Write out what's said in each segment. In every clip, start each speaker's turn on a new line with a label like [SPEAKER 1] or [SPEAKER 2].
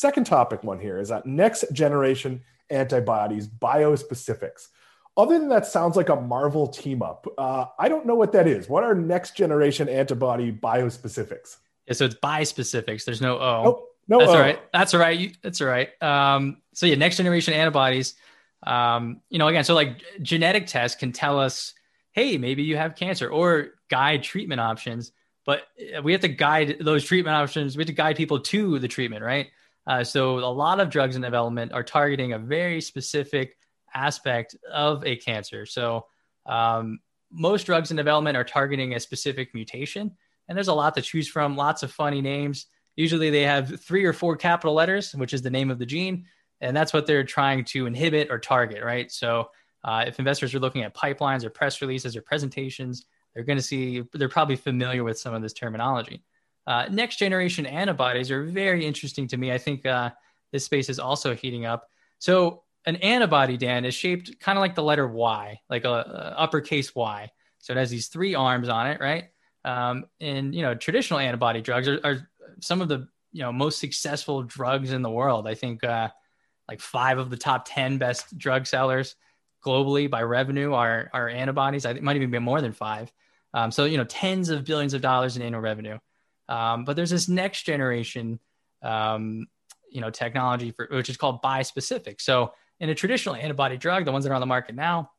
[SPEAKER 1] second topic one here is that next generation antibodies, biospecifics. Other than that, sounds like a Marvel team up. Uh, I don't know what that is. What are next generation antibody biospecifics?
[SPEAKER 2] Yeah, so it's bispecifics. There's no O.
[SPEAKER 1] Nope. No,
[SPEAKER 2] that's
[SPEAKER 1] O.
[SPEAKER 2] all right. That's all right. You, that's all right. Um, so yeah, next generation antibodies. Um, you know, again, so like genetic tests can tell us, hey, maybe you have cancer, or guide treatment options. But we have to guide those treatment options. We have to guide people to the treatment, right? Uh, so a lot of drugs in development are targeting a very specific aspect of a cancer. So um, most drugs in development are targeting a specific mutation, and there's a lot to choose from. Lots of funny names. Usually they have three or four capital letters, which is the name of the gene, and that's what they're trying to inhibit or target, right? So uh, if investors are looking at pipelines or press releases or presentations, they're going to see they're probably familiar with some of this terminology. Uh, next generation antibodies are very interesting to me. I think uh, this space is also heating up. So an antibody, Dan, is shaped kind of like the letter Y, like a, a, uppercase Y. So it has these three arms on it, right? Um, and you know, traditional antibody drugs are, are, some of the you know most successful drugs in the world. I think uh, like five of the top ten best drug sellers globally by revenue are are antibodies. I think it might even be more than five. Um, so you know, tens of billions of dollars in annual revenue. Um, but there's this next generation, um, you know, technology for which is called bispecific. So in a traditional antibody drug, the ones that are on the market now,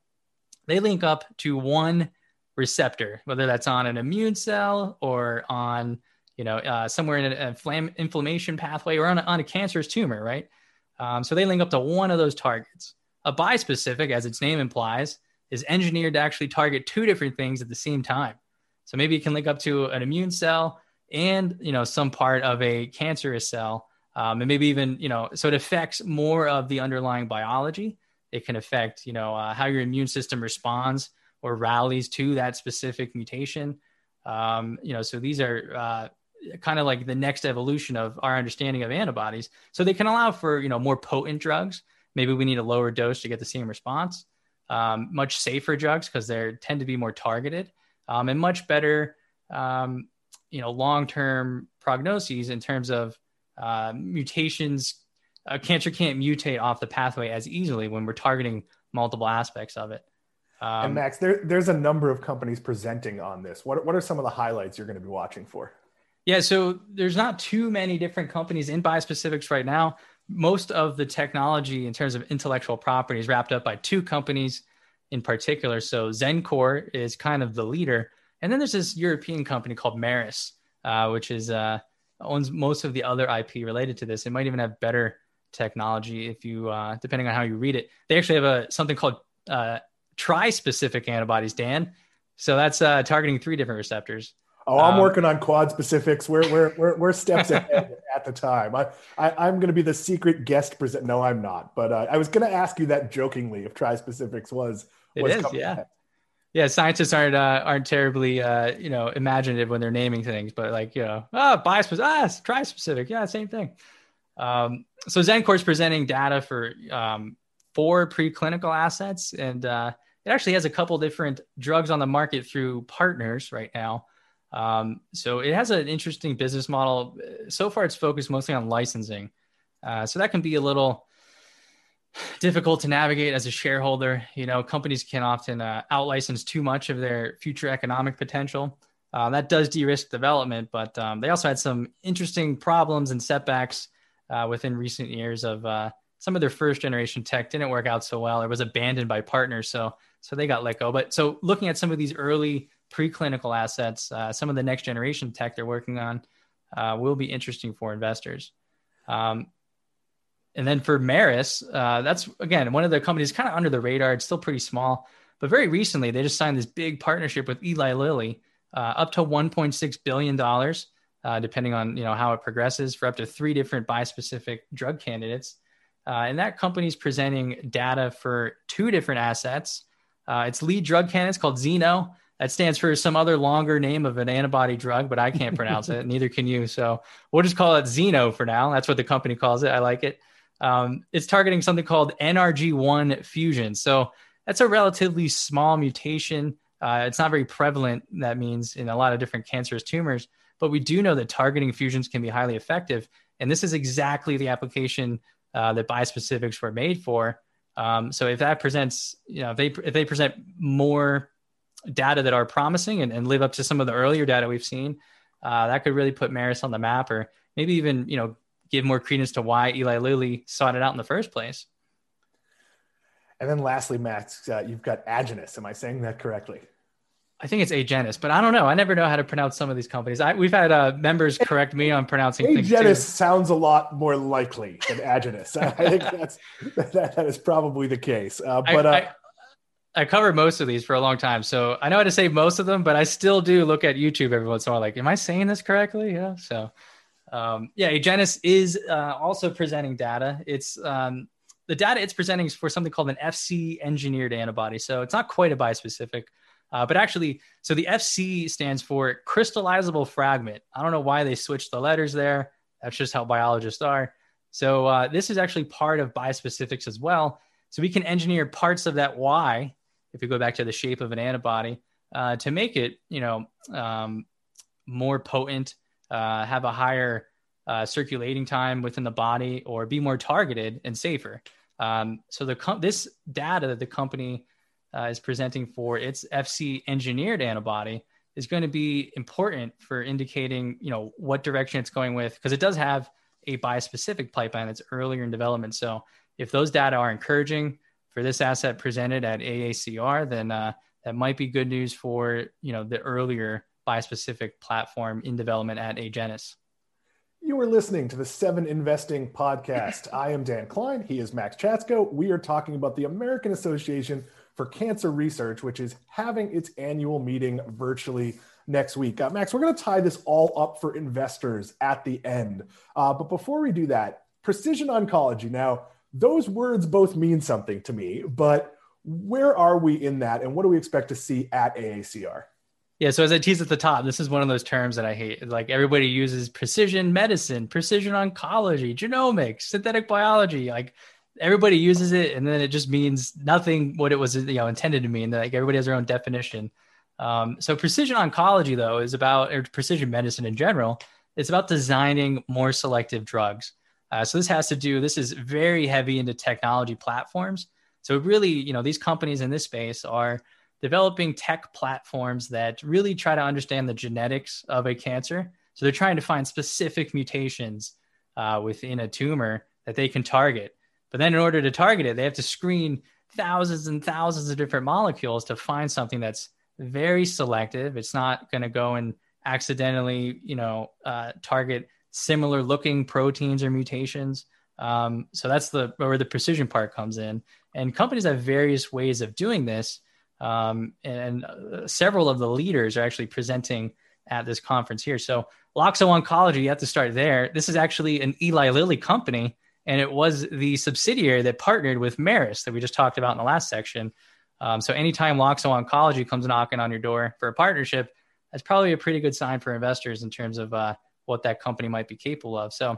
[SPEAKER 2] they link up to one receptor, whether that's on an immune cell or on, you know, uh, somewhere in an inflam- inflammation pathway or on a, on a cancerous tumor, right? Um, so they link up to one of those targets. A bispecific, as its name implies, is engineered to actually target two different things at the same time. So maybe it can link up to an immune cell and you know some part of a cancerous cell um, and maybe even you know so it affects more of the underlying biology. It can affect you know uh, how your immune system responds or rallies to that specific mutation. Um, you know so these are uh, kind of like the next evolution of our understanding of antibodies. So they can allow for you know more potent drugs. Maybe we need a lower dose to get the same response. Um, much safer drugs because they tend to be more targeted um, and much better um, you know long term prognoses in terms of uh, mutations. Uh, cancer can't mutate off the pathway as easily when we're targeting multiple aspects of it.
[SPEAKER 1] Um, and Max, there, there's a number of companies presenting on this. What, what are some of the highlights you're going to be watching for?
[SPEAKER 2] Yeah, so there's not too many different companies in biospecifics right now. Most of the technology in terms of intellectual property is wrapped up by two companies in particular. So Xencor is kind of the leader, and then there's this European company called Merus, uh, which is uh, owns most of the other IP related to this. It might even have better technology if you, uh, depending on how you read it. They actually have a something called uh, tri-specific antibodies, Dan. So that's uh, targeting three different receptors.
[SPEAKER 1] Oh, I'm um, working on quad specifics. We're we're we're, we're steps ahead at the time. I, I am going to be the secret guest present. No, I'm not. But uh, I was going to ask you that jokingly if tri specifics was.
[SPEAKER 2] It was is, yeah. Ahead yeah, scientists aren't uh, aren't terribly uh, you know imaginative when they're naming things, but like you know, ah, oh, bispecific, ah, tri-specific, yeah, same thing. Um, so Xencor is presenting data for um, four preclinical assets, and uh, it actually has a couple different drugs on the market through partners right now. Um, so it has an interesting business model. So far, it's focused mostly on licensing, uh, so that can be a little difficult to navigate as a shareholder. You know, companies can often uh, outlicense too much of their future economic potential. Uh, that does de-risk development, but um, they also had some interesting problems and setbacks uh, within recent years of uh, some of their first generation tech didn't work out so well or was abandoned by partners. So, so they got let go. But so looking at some of these early preclinical assets, uh, some of the next generation tech they're working on uh, will be interesting for investors. Um, and then for Merus, uh, that's again one of the companies kind of under the radar. It's still pretty small, but very recently they just signed this big partnership with Eli Lilly, uh, up to 1.6 billion dollars, uh, depending on you know how it progresses, for up to three different bispecific drug candidates. Uh, and that company is presenting data for two different assets. Uh, its lead drug candidate is called Zeno. That stands for some other longer name of an antibody drug, but I can't pronounce it. Neither can you. So we'll just call it Zeno for now. That's what the company calls it. I like it. Um, it's targeting something called NRG1 fusion. So that's a relatively small mutation. Uh, it's not very prevalent, that means, in a lot of different cancerous tumors. But we do know that targeting fusions can be highly effective. And this is exactly the application uh, that bispecifics were made for. Um, so if that presents, you know, if they if they present more data that are promising and, and live up to some of the earlier data we've seen, uh, that could really put Merus on the map, or maybe even you know give more credence to why Eli Lilly sought it out in the first place.
[SPEAKER 1] And then lastly, Max, uh, you've got Agenus. Am I saying that correctly?
[SPEAKER 2] I think it's Agenus, but I don't know. I never know how to pronounce some of these companies. I, we've had uh, members correct me on pronouncing
[SPEAKER 1] Agenus sounds a lot more likely than Agenus. I think that's that, that is probably the case. Uh, but
[SPEAKER 2] I, uh, I, I, covered most of these for a long time, so I know how to say most of them. But I still do look at YouTube every once in a while. Like, am I saying this correctly? Yeah. So, um, yeah, Agenus is uh, also presenting data. It's um, the data it's presenting is for something called an FC engineered antibody. So it's not quite a bispecific. Uh, but actually, so the FC stands for crystallizable fragment. I don't know why they switched the letters there. That's just how biologists are. So uh, this is actually part of bispecifics as well. So we can engineer parts of that Y, if we go back to the shape of an antibody, uh, to make it, you know, um, more potent, uh, have a higher uh, circulating time within the body, or be more targeted and safer. Um, so the com- this data that the company uh, is presenting for its FC engineered antibody is going to be important for indicating, you know, what direction it's going with, because it does have a bispecific pipeline that's earlier in development. So if those data are encouraging for this asset presented at AACR, then uh, that might be good news for, you know, the earlier bispecific platform in development at Agenus.
[SPEAKER 1] You are listening to the Seven Investing Podcast. I am Dan Kline. He is Max Chatsko. We are talking about the American Association for Cancer Research, which is having its annual meeting virtually next week. Uh, Max, we're going to tie this all up for investors at the end. Uh, but before we do that, precision oncology. Now, those words both mean something to me, but where are we in that and what do we expect to see at AACR?
[SPEAKER 2] Yeah, so as I teased at the top, this is one of those terms that I hate. Like everybody uses precision medicine, precision oncology, genomics, synthetic biology. Like everybody uses it and then it just means nothing what it was you know intended to mean like everybody has their own definition um, so precision oncology though is about or precision medicine in general it's about designing more selective drugs uh, so this has to do this is very heavy into technology platforms so really you know these companies in this space are developing tech platforms that really try to understand the genetics of a cancer so they're trying to find specific mutations uh, within a tumor that they can target but then in order to target it, they have to screen thousands and thousands of different molecules to find something that's very selective. It's not going to go and accidentally, you know, uh, target similar looking proteins or mutations. Um, so that's the where the precision part comes in. And companies have various ways of doing this. Um, and uh, several of the leaders are actually presenting at this conference here. So Loxo Oncology, you have to start there. This is actually an Eli Lilly company and it was the subsidiary that partnered with Merus that we just talked about in the last section. Um, so anytime Loxo Oncology comes knocking on your door for a partnership, that's probably a pretty good sign for investors in terms of uh, what that company might be capable of. So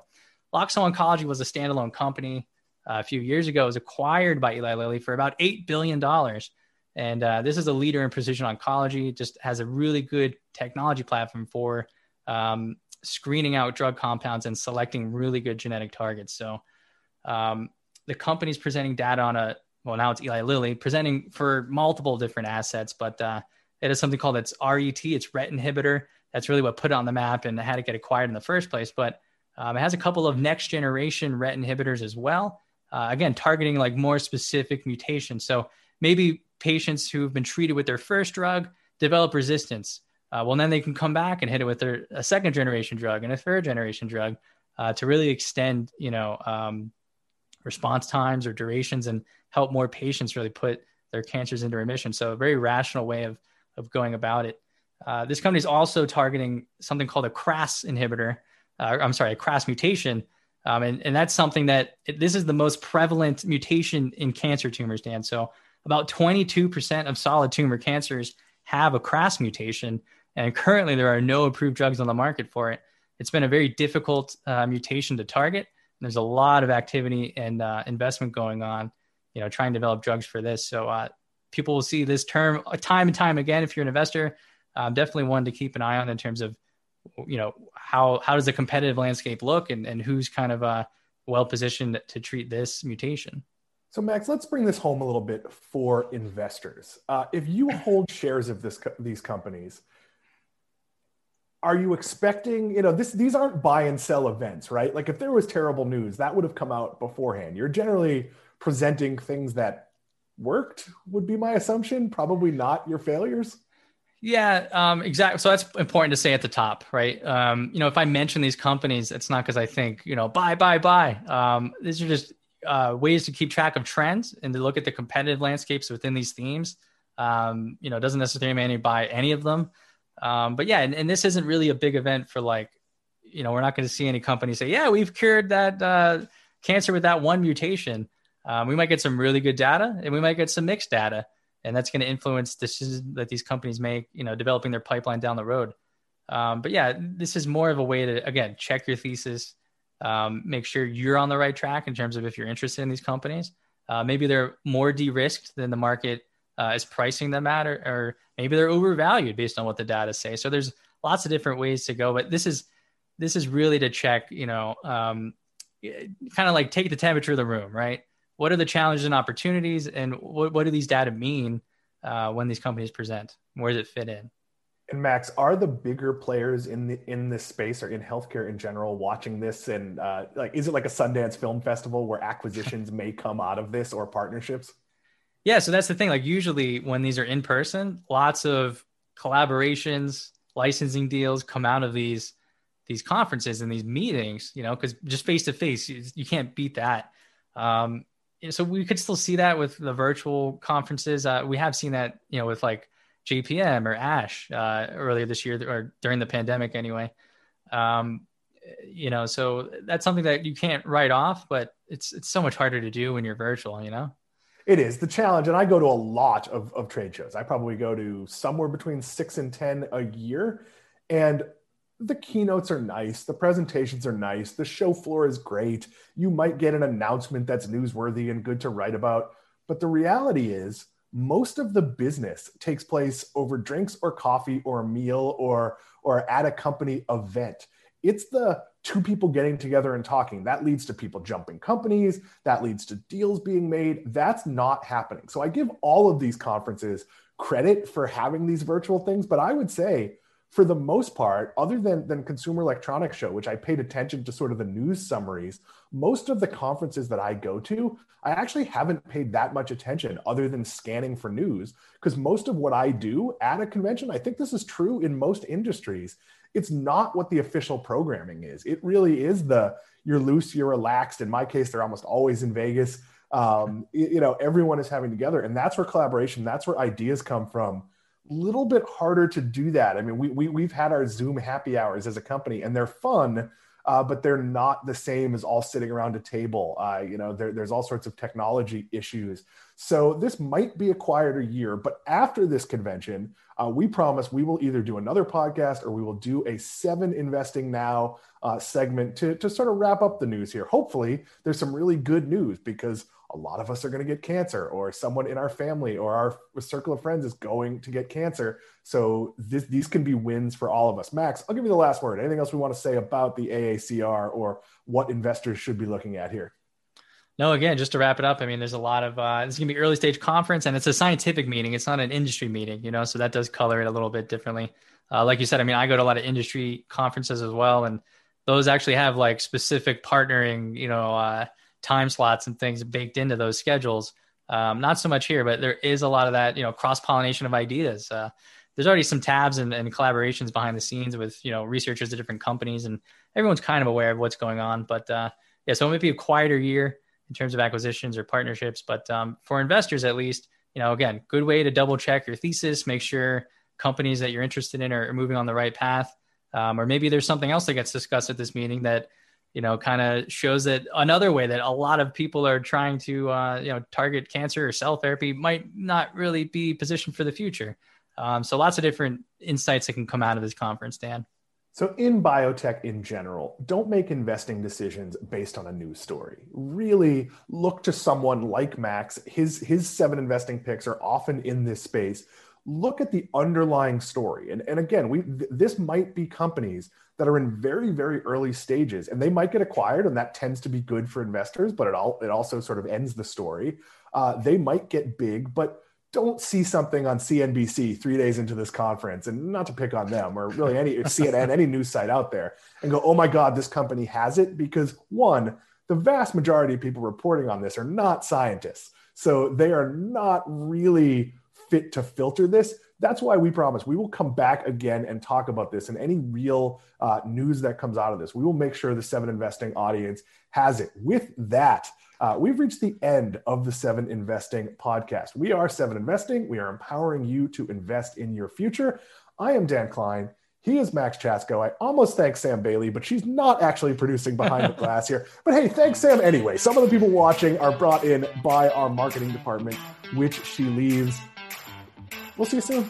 [SPEAKER 2] Loxo Oncology was a standalone company uh, a few years ago. It was acquired by Eli Lilly for about $8 billion. And uh, this is a leader in precision oncology, just has a really good technology platform for um, screening out drug compounds and selecting really good genetic targets. So um, the company's presenting data on a well now it's Eli Lilly presenting for multiple different assets, but uh, it is something called its RET, its RET inhibitor. That's really what put it on the map and had it get acquired in the first place. But um, it has a couple of next generation RET inhibitors as well. Uh, again, targeting like more specific mutations. So maybe patients who've been treated with their first drug develop resistance. Uh, well, then they can come back and hit it with their a second generation drug and a third generation drug uh, to really extend, you know, um, response times or durations and help more patients really put their cancers into remission. So a very rational way of, of going about it. Uh, this company is also targeting something called a KRAS inhibitor. Uh, I'm sorry, a KRAS mutation. Um, and, and that's something that this is the most prevalent mutation in cancer tumors, Dan. So about 22% of solid tumor cancers have a KRAS mutation. And currently there are no approved drugs on the market for it. It's been a very difficult uh, mutation to target there's a lot of activity and uh, investment going on, you know, trying to develop drugs for this. So uh, people will see this term time and time again. If you're an investor, um, definitely one to keep an eye on in terms of you know how how does the competitive landscape look and, and who's kind of uh, well positioned to treat this mutation
[SPEAKER 1] so max let's bring this home a little bit for investors uh, if you hold shares of this these companies are you expecting you know this these aren't buy and sell events right like if there was terrible news that would have come out beforehand you're generally presenting things that worked would be my assumption probably not your failures
[SPEAKER 2] yeah, um, exactly. So that's important to say at the top, right? Um, you know, if I mention these companies, it's not because I think, you know, buy, buy, buy. Um, these are just uh, ways to keep track of trends and to look at the competitive landscapes within these themes. Um, you know, doesn't necessarily mean you buy any of them. Um, but yeah, and, and, this isn't really a big event for like, you know, we're not going to see any company say, yeah, we've cured that uh, cancer with that one mutation. Um, we might get some really good data and we might get some mixed data and that's going to influence decisions that these companies make, you know, developing their pipeline down the road. Um, but yeah, this is more of a way to again check your thesis, um, make sure you're on the right track in terms of if you're interested in these companies. Uh, maybe they're more de-risked than the market uh, is pricing them at, or, or, maybe they're overvalued based on what the data say. So there's lots of different ways to go, but this is this is really to check, you know, um, kind of like take the temperature of the room, right? what are the challenges and opportunities and what, what do these data mean uh, when these companies present where does it fit in
[SPEAKER 1] and max are the bigger players in the in this space or in healthcare in general watching this? And uh, like is it like a sundance film festival where acquisitions may come out of this or partnerships?
[SPEAKER 2] Yeah so that's the thing. Like usually when these are in person lots of collaborations licensing deals come out of these these conferences and these meetings you know because just face to face you can't beat that. Um, so we could still see that with the virtual conferences. Uh, we have seen that, you know, with like JPM or ASH uh, earlier this year or during the pandemic anyway. Um, you know, so that's something that you can't write off, but it's it's so much harder to do when you're virtual. You know.
[SPEAKER 1] It is the challenge, and I go to a lot of, of trade shows. I probably go to somewhere between six and ten a year, and the keynotes are nice, the presentations are nice, the show floor is great. You might get an announcement that's newsworthy and good to write about. But the reality is, most of the business takes place over drinks or coffee or a meal or, or at a company event. It's the two people getting together and talking. That leads to people jumping companies. That leads to deals being made. That's not happening. So I give all of these conferences credit for having these virtual things, but I would say for the most part, other than, than Consumer Electronics Show, which I paid attention to sort of the news summaries, most of the conferences that I go to, I actually haven't paid that much attention other than scanning for news. Because most of what I do at a convention, I think this is true in most industries, it's not what the official programming is. It really is the you're loose, you're relaxed. In my case, they're almost always in Vegas. Um, you know, everyone is having together, and that's where collaboration, that's where ideas come from little bit harder to do that. I mean, we, we we've had our Zoom happy hours as a company, and they're fun, uh, but they're not the same as all sitting around a table. Uh, you know, there, there's all sorts of technology issues. So this might be a quieter year, but after this convention, uh, we promise we will either do another podcast or we will do a seven investing now uh, segment to, to sort of wrap up the news here. Hopefully, there's some really good news because a lot of us are going to get cancer or someone in our family or our circle of friends is going to get cancer. So this, these can be wins for all of us. Max i'll give you the last word. Anything else we want to say about the aacr or what investors should be looking at here
[SPEAKER 2] no again just to wrap it up i mean there's a lot of uh, is going to be early stage conference and it's a scientific meeting it's not an industry meeting you know so that does color it a little bit differently uh, like you said i mean i go to a lot of industry conferences as well and those actually have like specific partnering you know uh, time slots and things baked into those schedules. Um, not so much here, but there is a lot of that, you know, cross pollination of ideas. Uh, there's already some tabs and, and, collaborations behind the scenes with, you know, researchers at different companies, and everyone's kind of aware of what's going on. But uh, yeah, so it might be a quieter year in terms of acquisitions or partnerships, but um, for investors at least, you know, again, good way to double check your thesis, make sure companies that you're interested in are, are moving on the right path. Um, or maybe there's something else that gets discussed at this meeting that you know, kind of shows that another way that a lot of people are trying to, uh, you know, target cancer or cell therapy might not really be positioned for the future. Um, so lots of different insights that can come out of this conference, Dan.
[SPEAKER 1] So, in biotech in general, don't make investing decisions based on a news story. Really look to someone like Max. His, his seven investing picks are often in this space look at the underlying story. And, and again, we th- this might be companies that are in very, very early stages and they might get acquired, and that tends to be good for investors, but it all it also sort of ends the story. Uh, they might get big, but don't see something on CNBC three days into this conference, and not to pick on them or really any CNN, any news site out there, and go, oh my God, this company has it. Because one, the vast majority of people reporting on this are not scientists. So they are not really fit to filter this. That's why we promise we will come back again and talk about this and any real uh, news that comes out of this. We will make sure the Seven Investing audience has it. With that, uh, we've reached the end of the Seven Investing podcast. We are Seven Investing. We are empowering you to invest in your future. I am Dan Kline. He is Max Chatsko. I almost thank Sam Bailey, but she's not actually producing behind the glass here. But hey, thanks, Sam, anyway. Some of the people watching are brought in by our marketing department, which she leaves. We'll see you soon.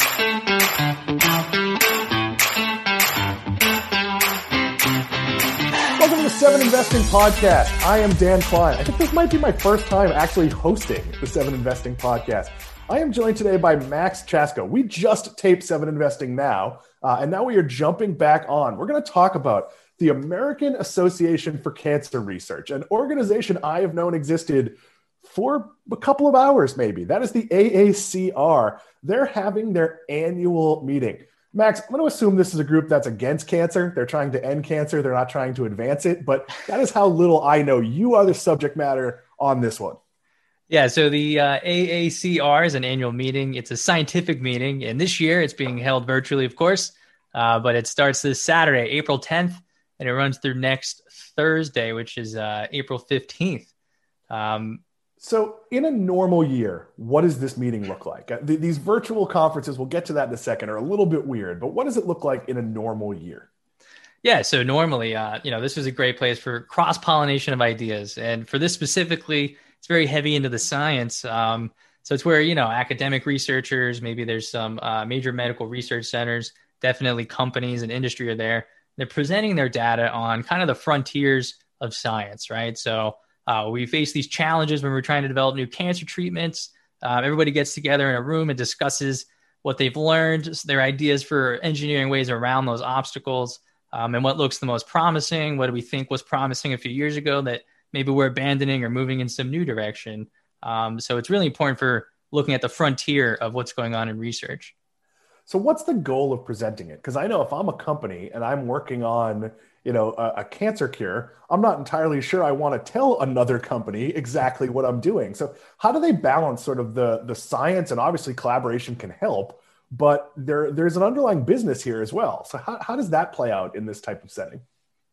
[SPEAKER 1] Seven Investing Podcast. I am Dan Kline. I think this might be my first time actually hosting the Seven Investing Podcast. I am joined today by Max Chatsko. We just taped Seven Investing now, uh, and now we are jumping back on. We're going to talk about the American Association for Cancer Research, an organization I have known existed for a couple of hours, maybe. That is the AACR. They're having their annual meeting. Max, I'm going to assume this is a group that's against cancer. They're trying to end cancer. They're not trying to advance it. But that is how little I know. You are the subject matter on this one.
[SPEAKER 2] Yeah, so the uh, AACR is an annual meeting. It's a scientific meeting, and this year it's being held virtually, of course. Uh, but it starts this Saturday, April 10th, and it runs through next Thursday, which is uh, April 15th. Um,
[SPEAKER 1] so, in a normal year, what does this meeting look like? Uh, these virtual conferences, we'll get to that in a second, are a little bit weird, but what does it look like in a normal year?
[SPEAKER 2] Yeah, so normally, uh, you know, this is a great place for cross pollination of ideas, and for this specifically, it's very heavy into the science. Um, so it's where you know academic researchers, maybe there's some uh, major medical research centers, definitely companies and industry are there. They're presenting their data on kind of the frontiers of science, right? So uh, we face these challenges when we're trying to develop new cancer treatments. Uh, everybody gets together in a room and discusses what they've learned, their ideas for engineering ways around those obstacles, um, and what looks the most promising. What do we think was promising a few years ago that maybe we're abandoning or moving in some new direction? Um, so it's really important for looking at the frontier of what's going on in research.
[SPEAKER 1] So, what's the goal of presenting it? Because I know if I'm a company and I'm working on you know a, a, cancer cure i'm not entirely sure i want to tell another company exactly what i'm doing so how do they balance sort of the the science and obviously collaboration can help but there there's an underlying business here as well so how, how does that play out in this type of setting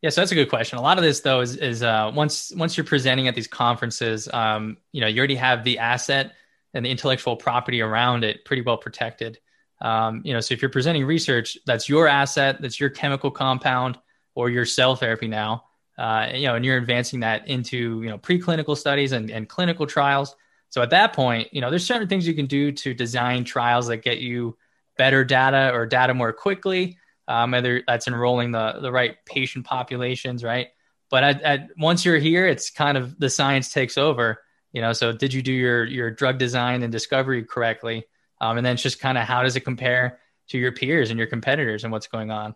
[SPEAKER 2] yeah, so that's a good question. A lot of this, though, is, is uh, once once you're presenting at these conferences, um, you know, you already have the asset and the intellectual property around it pretty well protected. Um, you know, so if you're presenting research, that's your asset, that's your chemical compound or your cell therapy now, uh, you know, and you're advancing that into you know preclinical studies and, and clinical trials. So at that point, you know, there's certain things you can do to design trials that get you better data or data more quickly. Um, whether that's enrolling the the right patient populations, right? But at, at once you're here, it's kind of the science takes over. You know, so did you do your your drug design and discovery correctly? Um, and then it's just kind of how does it compare to your peers and your competitors and what's going on?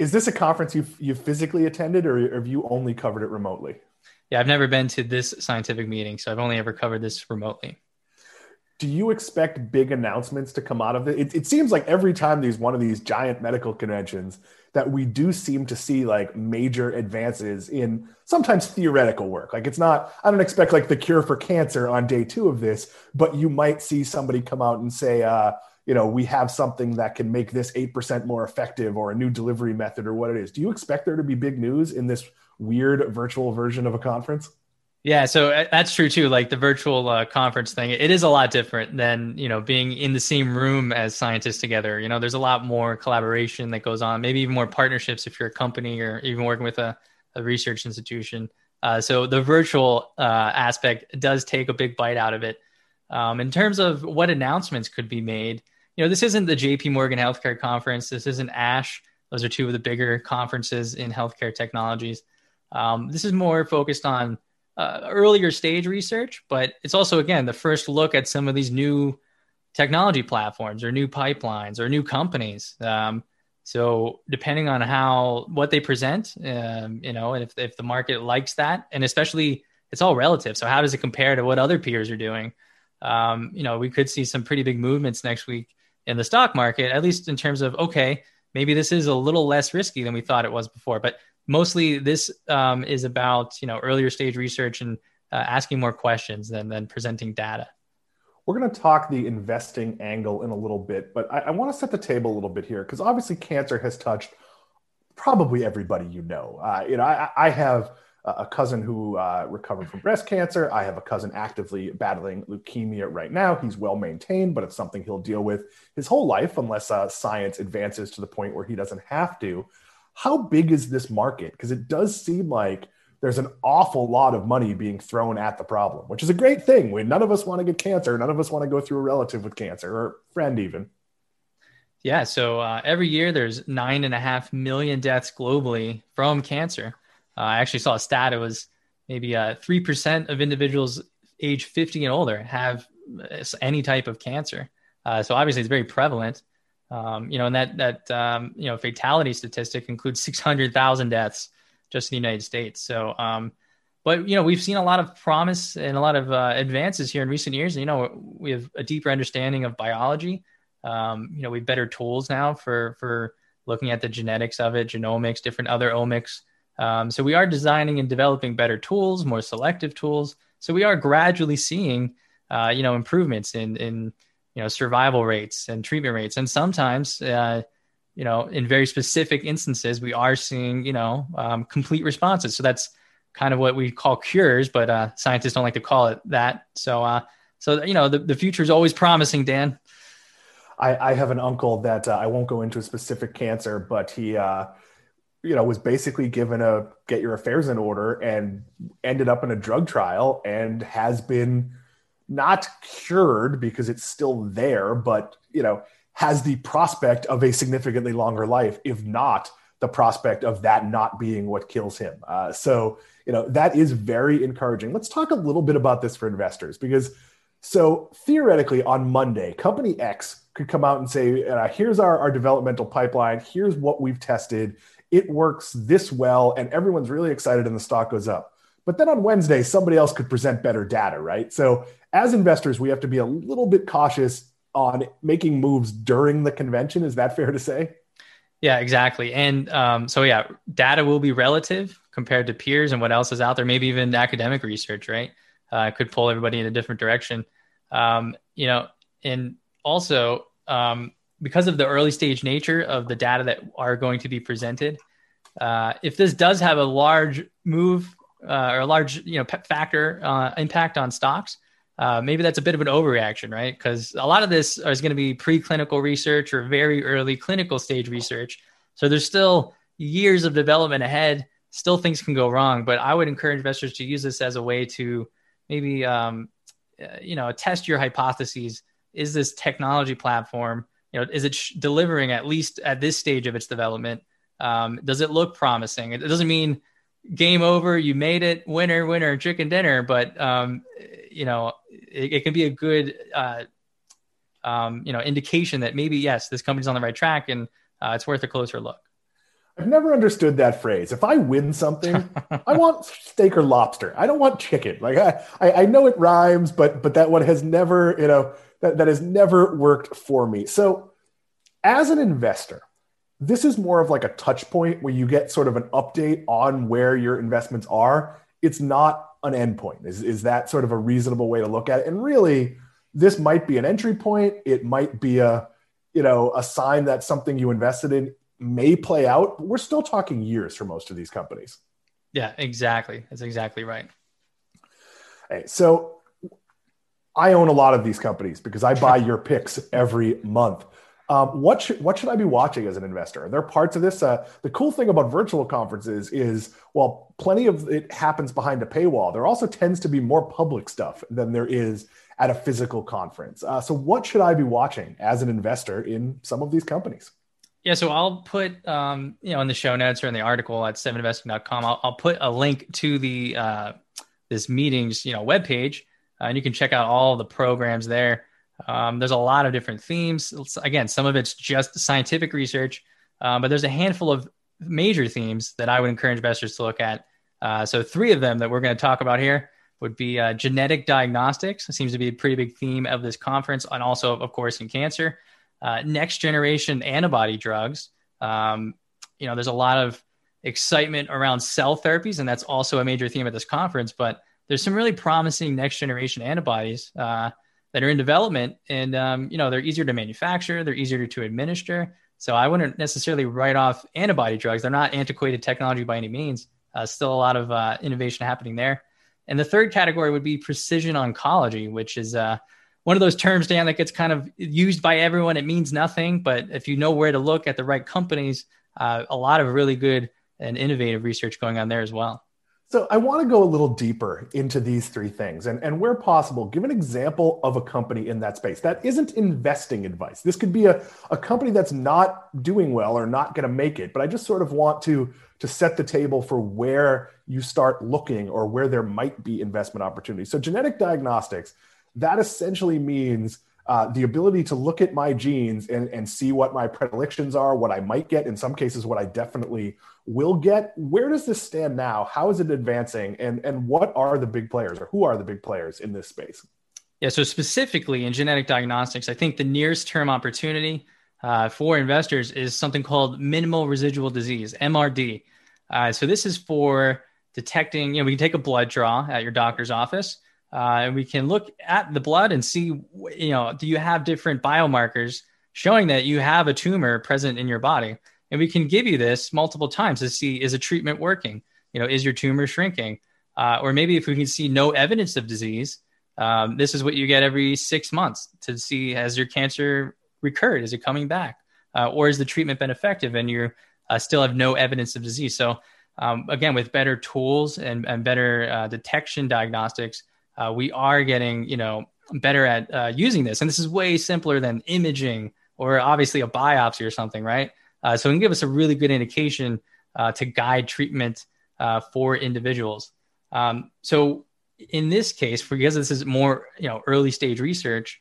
[SPEAKER 1] Is this a conference you've, you've physically attended or have you only covered it remotely?
[SPEAKER 2] Yeah, I've never been to this scientific meeting, so I've only ever covered this remotely.
[SPEAKER 1] Do you expect big announcements to come out of it? It, it seems like every time there's one of these giant medical conventions that we do seem to see like major advances in sometimes theoretical work. Like it's not, I don't expect like the cure for cancer on day two of this, but you might see somebody come out and say, uh, you know, we have something that can make this 8% more effective or a new delivery method or what it is. Do you expect there to be big news in this weird virtual version of a conference?
[SPEAKER 2] Yeah, so uh, that's true too. Like the virtual uh, conference thing, it is a lot different than you know being in the same room as scientists together. You know, there's a lot more collaboration that goes on, maybe even more partnerships if you're a company or even working with a, a research institution. Uh, so the virtual uh, aspect does take a big bite out of it. Um, in terms of what announcements could be made, you know, this isn't the J.P. Morgan Healthcare Conference. This isn't ASH. Those are two of the bigger conferences in healthcare technologies. Um, this is more focused on uh, earlier stage research, but it's also again the first look at some of these new technology platforms or new pipelines or new companies. Um, so depending on how what they present, um, you know, and if if the market likes that, and especially it's all relative. So how does it compare to what other peers are doing? Um, you know, we could see some pretty big movements next week in the stock market, at least in terms of okay, maybe this is a little less risky than we thought it was before. But mostly this um, is about you know earlier stage research and uh, asking more questions than than presenting data.
[SPEAKER 1] We're going to talk the investing angle in a little bit, but I, I want to set the table a little bit here because obviously cancer has touched probably everybody you know. Uh, you know, I, I have a cousin who uh, recovered from breast cancer. I have a cousin actively battling leukemia right now. He's well maintained, but it's something he'll deal with his whole life unless uh, science advances to the point where he doesn't have to how big is this market? Because it does seem like there's an awful lot of money being thrown at the problem, which is a great thing. We none of us want to get cancer, none of us want to go through a relative with cancer or friend even.
[SPEAKER 2] Yeah, so uh, every year there's nine and a half million deaths globally from cancer. Uh, I actually saw a stat; it was maybe uh, three percent of individuals age 50 and older have uh, any type of cancer. Uh, so obviously, it's very prevalent. Um, you know, and that that um, you know fatality statistic includes 600,000 deaths just in the United States. So, um, but you know, we've seen a lot of promise and a lot of uh, advances here in recent years. You know, we have a deeper understanding of biology. Um, you know, we have better tools now for for looking at the genetics of it, genomics, different other omics. Um, so we are designing and developing better tools, more selective tools. So we are gradually seeing, uh, you know, improvements in in you know survival rates and treatment rates. And sometimes uh, you know in very specific instances we are seeing you know um, complete responses. So that's kind of what we call cures but uh, scientists don't like to call it that. So uh, so you know the, the future is always promising dan.
[SPEAKER 1] I, I have an uncle that uh, I won't go into a specific cancer, but he, uh, you know, was basically given a get your affairs in order and ended up in a drug trial and has been not cured because it's still there, but you know, has the prospect of a significantly longer life, if not the prospect of that not being what kills him. Uh, so, you know, that is very encouraging. Let's talk a little bit about this for investors because, so theoretically, on Monday, company X could come out and say, uh, here's our, our developmental pipeline, here's what we've tested, it works this well, and everyone's really excited and the stock goes up. But then on Wednesday, somebody else could present better data, right? So as investors, we have to be a little bit cautious on making moves during the convention. Is that fair to say?
[SPEAKER 2] Yeah, exactly. And um, so, yeah, data will be relative compared to peers and what else is out there, maybe even academic research, right? Uh, could pull everybody in a different direction. Um, you know, and also um, because of the early stage nature of the data that are going to be presented, uh, if this does have a large move uh, or a large you know factor uh, impact on stocks, uh, maybe that's a bit of an overreaction, right? Because a lot of this is going to be preclinical research or very early clinical stage research. So there's still years of development ahead. Still, things can go wrong, but I would encourage investors to use this as a way to maybe um, uh, you know test your hypotheses. Is this technology platform you know is it sh- delivering at least at this stage of its development? Um, does it look promising? It doesn't mean game over, you made it, winner, winner, chicken dinner. But um, you know, it, it, can be a good uh, um, you know indication that maybe yes, this company's on the right track, and uh, it's worth a closer look.
[SPEAKER 1] I've never understood that phrase. If I win something, I want steak or lobster. I don't want chicken. Like I, I, I know it rhymes, but but that one has never, you know, that, that has never worked for me. So as an investor, this is more of like a touch point where you get sort of an update on where your investments are. It's not an endpoint. Is, is that sort of a reasonable way to look at it? And really, this might be an entry point. It might be a, you know, a sign that something you invested in may play out. But we're still talking years for most of these companies.
[SPEAKER 2] Yeah, exactly. That's exactly right.
[SPEAKER 1] Hey, so I own a lot of these companies because I buy your picks every month. Um, what should what should I be watching as an investor? Are there parts of this? Uh, the cool thing about virtual conferences is, while plenty of it happens behind a paywall, there also tends to be more public stuff than there is at a physical conference. Uh, so, what should I be watching as an investor in some of these companies?
[SPEAKER 2] Yeah, so I'll put um, you know in the show notes or in the article at seveninvesting.com, I'll, I'll put a link to the uh, this meetings you know webpage, uh, and you can check out all the programs there. Um, there's a lot of different themes. Again, some of it's just scientific research, um, but there's a handful of major themes that I would encourage investors to look at. Uh, so three of them that we're going to talk about here would be uh, genetic diagnostics. It seems to be a pretty big theme of this conference, and also, of course, in cancer. Uh, next generation antibody drugs. Um, you know, there's a lot of excitement around cell therapies, and that's also a major theme at this conference. But there's some really promising next generation antibodies uh, that are in development, and um, you know, they're easier to manufacture, they're easier to administer. So I wouldn't necessarily write off antibody drugs. They're not antiquated technology by any means. Uh, still a lot of uh, innovation happening there. And the third category would be precision oncology, which is uh, one of those terms, Dan, that gets kind of used by everyone. It means nothing, but if you know where to look at the right companies, uh, a lot of really good and innovative research going on there as well.
[SPEAKER 1] So I want to go a little deeper into these three things and, and where possible, give an example of a company in that space. That isn't investing advice. This could be a, a company that's not doing well or not going to make it, but I just sort of want to, to set the table for where you start looking or where there might be investment opportunities. So genetic diagnostics, that essentially means uh, the ability to look at my genes and, and see what my predilections are, what I might get, in some cases, what I definitely will get. Where does this stand now? How is it advancing? And, and what are the big players or who are the big players in this space?
[SPEAKER 2] Yeah, so specifically in genetic diagnostics, I think the nearest term opportunity uh, for investors is something called minimal residual disease, MRD. Uh, so this is for detecting, you know, we can take a blood draw at your doctor's office uh, and we can look at the blood and see, you know, do you have different biomarkers showing that you have a tumor present in your body? And we can give you this multiple times to see is a treatment working? You know, is your tumor shrinking? Uh, or maybe if we can see no evidence of disease, um, this is what you get every six months to see has your cancer recurred? Is it coming back? Uh, or is the treatment been effective and you uh, still have no evidence of disease? So, um, again, with better tools and, and better uh, detection diagnostics, uh, we are getting you know better at uh, using this. And this is way simpler than imaging or obviously a biopsy or something right? Uh, so it can give us a really good indication uh, to guide treatment uh, for individuals. Um, so in this case because this is more you know early stage research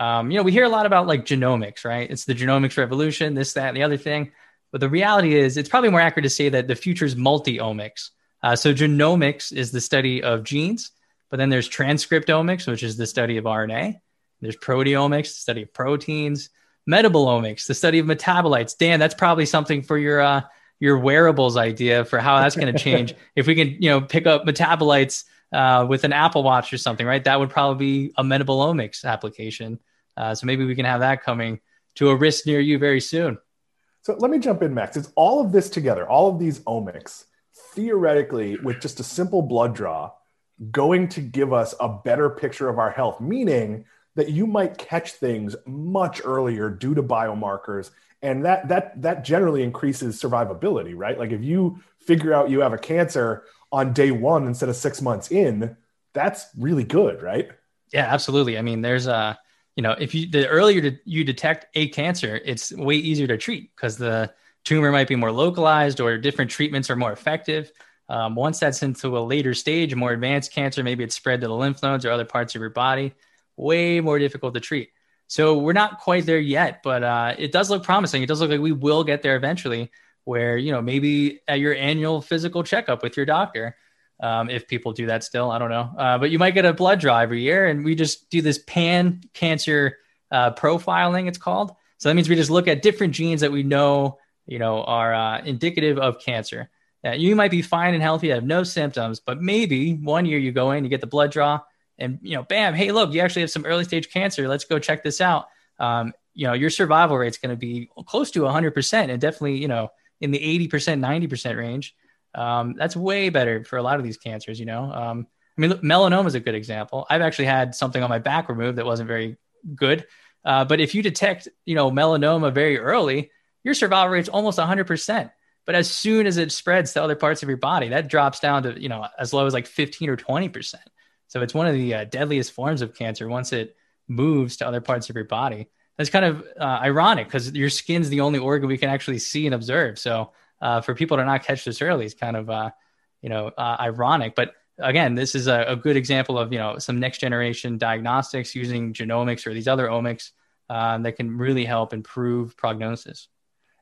[SPEAKER 2] um, you know we hear a lot about like genomics right? It's the genomics revolution this that and the other thing. But the reality is it's probably more accurate to say that the future is multi-omics. Uh, so genomics is the study of genes but then there's transcriptomics, which is the study of RNA. There's proteomics, the study of proteins. Metabolomics, the study of metabolites. Dan, that's probably something for your uh, your wearables idea for how that's going to change. if we can, you know, pick up metabolites uh, with an Apple Watch or something, right? That would probably be a metabolomics application. Uh, so maybe we can have that coming to a wrist near you very soon.
[SPEAKER 1] So let me jump in, Max. It's all of this together, all of these omics, theoretically, with just a simple blood draw, going to give us a better picture of our health, meaning that you might catch things much earlier due to biomarkers and that that that generally increases survivability right? Like if you figure out you have a cancer on day 1 instead of 6 months in that's really good right?
[SPEAKER 2] Yeah absolutely. I mean there's a you know if you the earlier you detect a cancer it's way easier to treat because the tumor might be more localized or different treatments are more effective um, once that's into a later stage, more advanced cancer, maybe it's spread to the lymph nodes or other parts of your body, way more difficult to treat. So we're not quite there yet, but uh, it does look promising. It does look like we will get there eventually, where you know maybe at your annual physical checkup with your doctor, um, if people do that still, I don't know. Uh, but you might get a blood draw every year, and we just do this pan cancer uh, profiling. It's called. So that means we just look at different genes that we know, you know, are uh, indicative of cancer. Uh, you might be fine and healthy, have no symptoms, but maybe one year you go in, you get the blood draw, and you know, bam, hey, look, you actually have some early stage cancer. Let's go check this out. Um, you know, your survival rate is going to be close to 100%, and definitely, you know, in the 80%, 90% range. Um, that's way better for a lot of these cancers. You know, um, I mean, melanoma is a good example. I've actually had something on my back removed that wasn't very good. Uh, but if you detect, you know, melanoma very early, your survival rate's almost 100%. But as soon as it spreads to other parts of your body, that drops down to, you know, as low as like 15 or 20%. So it's one of the uh, deadliest forms of cancer once it moves to other parts of your body. That's kind of uh, ironic because your skin's the only organ we can actually see and observe. So uh, for people to not catch this early is kind of, uh, you know, uh, ironic. But again, this is a, a, good example of, you know, some next generation diagnostics using genomics or these other omics uh, that can really help improve prognosis.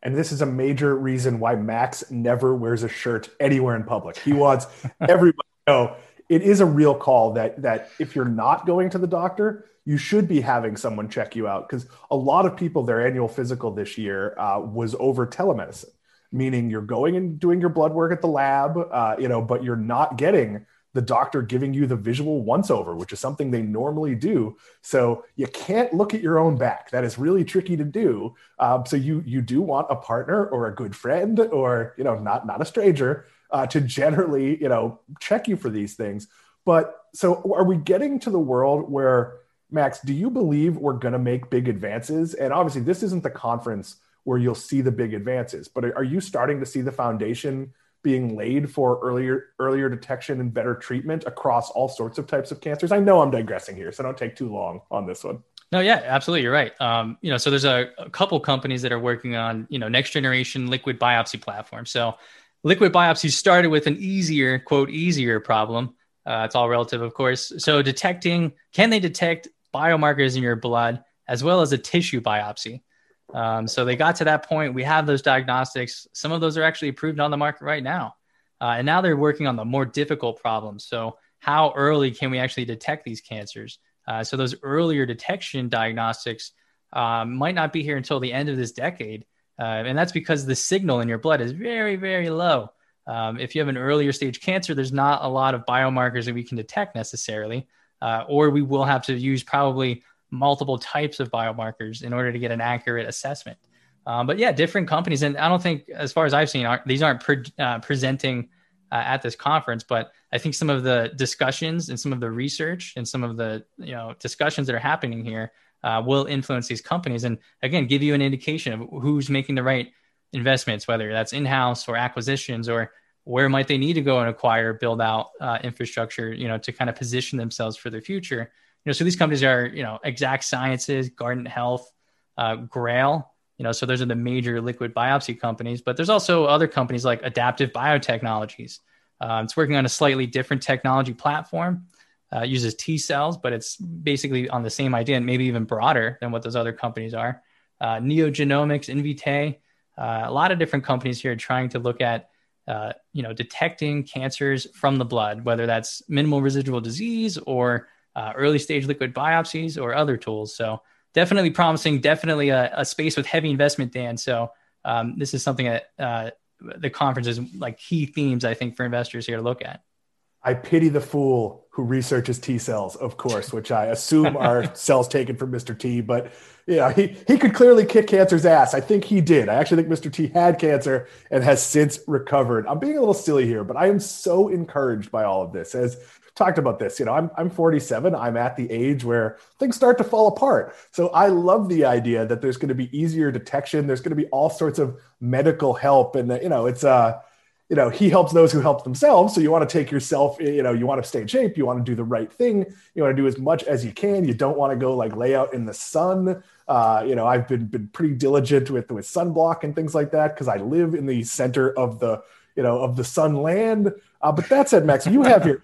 [SPEAKER 1] And this is a major reason why Max never wears a shirt anywhere in public. He wants everybody to know it is a real call that that if you're not going to the doctor, you should be having someone check you out because a lot of people their annual physical this year uh, was over telemedicine, meaning you're going and doing your blood work at the lab, uh, you know, but you're not getting the doctor giving you the visual once over, which is something they normally do. So you can't look at your own back. That is really tricky to do. Um, so you you do want a partner or a good friend or you know not not a stranger uh, to generally you know check you for these things. But so are we getting to the world where Max? Do you believe we're going to make big advances? And obviously, this isn't the conference where you'll see the big advances. But are you starting to see the foundation? Being laid for earlier earlier detection and better treatment across all sorts of types of cancers. I know I'm digressing here, so don't take too long on this one.
[SPEAKER 2] No, yeah, absolutely, you're right. Um, you know, so there's a, a, couple companies that are working on you know next generation liquid biopsy platforms. So liquid biopsy started with an easier quote easier problem. Uh, it's all relative, of course. So detecting can they detect biomarkers in your blood as well as a tissue biopsy? Um, so they got to that point. We have those diagnostics. Some of those are actually approved on the market right now. Uh, and now they're working on the more difficult problems. So, how early can we actually detect these cancers? Uh, so, those earlier detection diagnostics um, might not be here until the end of this decade. Uh, and that's because the signal in your blood is very, very low. Um, if you have an earlier stage cancer, there's not a lot of biomarkers that we can detect necessarily, uh, or we will have to use probably multiple types of biomarkers in order to get an accurate assessment. Um, but yeah, different companies, and I don't think, as far as I've seen, aren't, these aren't pre- uh, presenting uh, at this conference. But I think some of the discussions and some of the research and some of the you know discussions that are happening here uh, will influence these companies, and again, give you an indication of who's making the right investments, whether that's in house or acquisitions or where might they need to go and acquire, build out uh, infrastructure, you know, to kind of position themselves for the future know, so these companies are, you know, Exact Sciences, Guardant Health, uh, Grail, you know, so those are the major liquid biopsy companies. But there's also other companies like Adaptive Biotechnologies. Uh, it's working on a slightly different technology platform. Uh, uses T cells, but it's basically on the same idea and maybe even broader than what those other companies are. Uh, NeoGenomics, Invitae, uh, a lot of different companies here trying to look at, uh, you know, detecting cancers from the blood, whether that's minimal residual disease or uh, early stage liquid biopsies or other tools. So definitely promising, definitely a, a space with heavy investment, Dan. So um, this is something that uh, the conference is like key themes, I think, for investors here to look at.
[SPEAKER 1] I pity the fool who researches T cells, of course, which I assume are cells taken from Mr. T. But yeah, he, he could clearly kick cancer's ass. I think he did. I actually think Mr. T had cancer and has since recovered. I'm being a little silly here, but I am so encouraged by all of this. As talked about this. You know, I'm I'm 47. I'm at the age where things start to fall apart. So I love the idea that there's going to be easier detection. There's going to be all sorts of medical help, and you know, it's uh, you know, he helps those who help themselves. So you want to take yourself, you know, you want to stay in shape. You want to do the right thing. You want to do as much as you can. You don't want to go like lay out in the sun. Uh, you know, I've been been pretty diligent with with sunblock and things like that because I live in the center of the you know of the sun land. Uh, but that said, Max, you have your